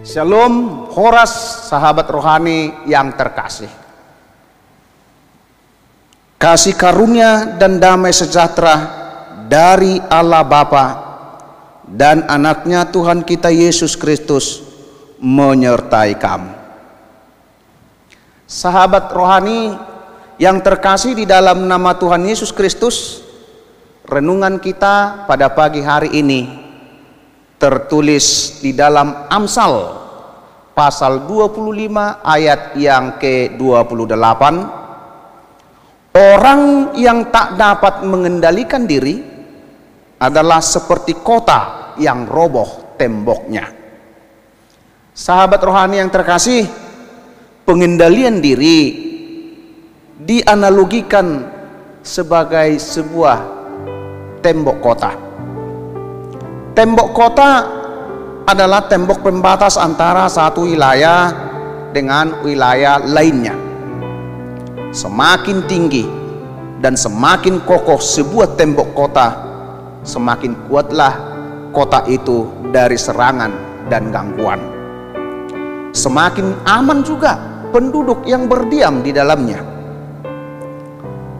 Shalom, Horas, sahabat rohani yang terkasih. Kasih karunia dan damai sejahtera dari Allah Bapa dan anaknya Tuhan kita Yesus Kristus menyertai kamu. Sahabat rohani yang terkasih di dalam nama Tuhan Yesus Kristus, renungan kita pada pagi hari ini tertulis di dalam Amsal pasal 25 ayat yang ke-28 orang yang tak dapat mengendalikan diri adalah seperti kota yang roboh temboknya. Sahabat rohani yang terkasih pengendalian diri dianalogikan sebagai sebuah tembok kota Tembok kota adalah tembok pembatas antara satu wilayah dengan wilayah lainnya. Semakin tinggi dan semakin kokoh sebuah tembok kota, semakin kuatlah kota itu dari serangan dan gangguan. Semakin aman juga penduduk yang berdiam di dalamnya.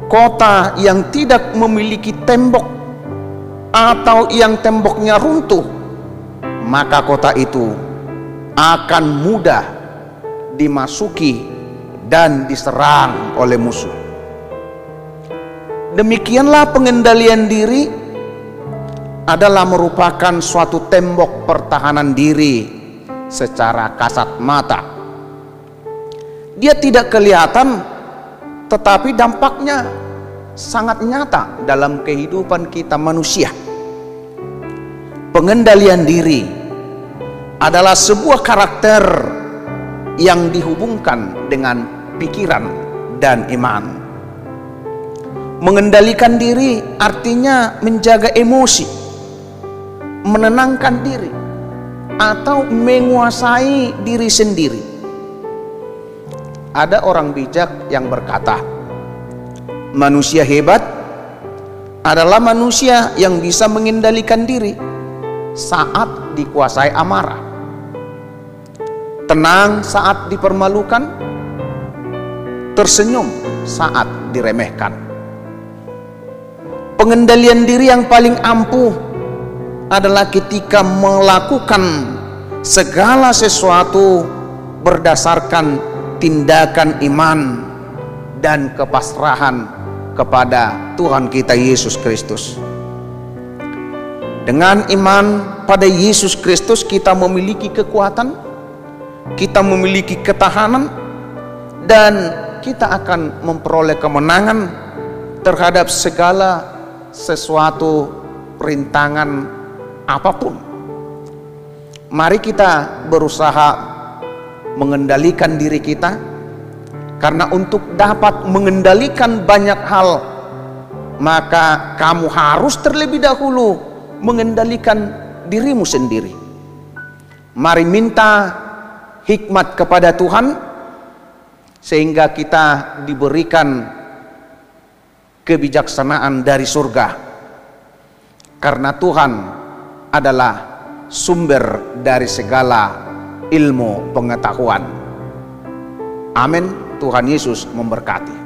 Kota yang tidak memiliki tembok atau yang temboknya runtuh, maka kota itu akan mudah dimasuki dan diserang oleh musuh. Demikianlah pengendalian diri adalah merupakan suatu tembok pertahanan diri secara kasat mata. Dia tidak kelihatan, tetapi dampaknya sangat nyata dalam kehidupan kita manusia pengendalian diri adalah sebuah karakter yang dihubungkan dengan pikiran dan iman. Mengendalikan diri artinya menjaga emosi, menenangkan diri, atau menguasai diri sendiri. Ada orang bijak yang berkata, "Manusia hebat adalah manusia yang bisa mengendalikan diri." Saat dikuasai amarah. Tenang saat dipermalukan, tersenyum saat diremehkan. Pengendalian diri yang paling ampuh adalah ketika melakukan segala sesuatu berdasarkan tindakan iman dan kepasrahan kepada Tuhan kita Yesus Kristus. Dengan iman pada Yesus Kristus kita memiliki kekuatan, kita memiliki ketahanan dan kita akan memperoleh kemenangan terhadap segala sesuatu rintangan apa pun. Mari kita berusaha mengendalikan diri kita karena untuk dapat mengendalikan banyak hal maka kamu harus terlebih dahulu mengendalikan dirimu sendiri. Mari minta hikmat kepada Tuhan sehingga kita diberikan kebijaksanaan dari surga. Karena Tuhan adalah sumber dari segala ilmu pengetahuan. Amin. Tuhan Yesus memberkati.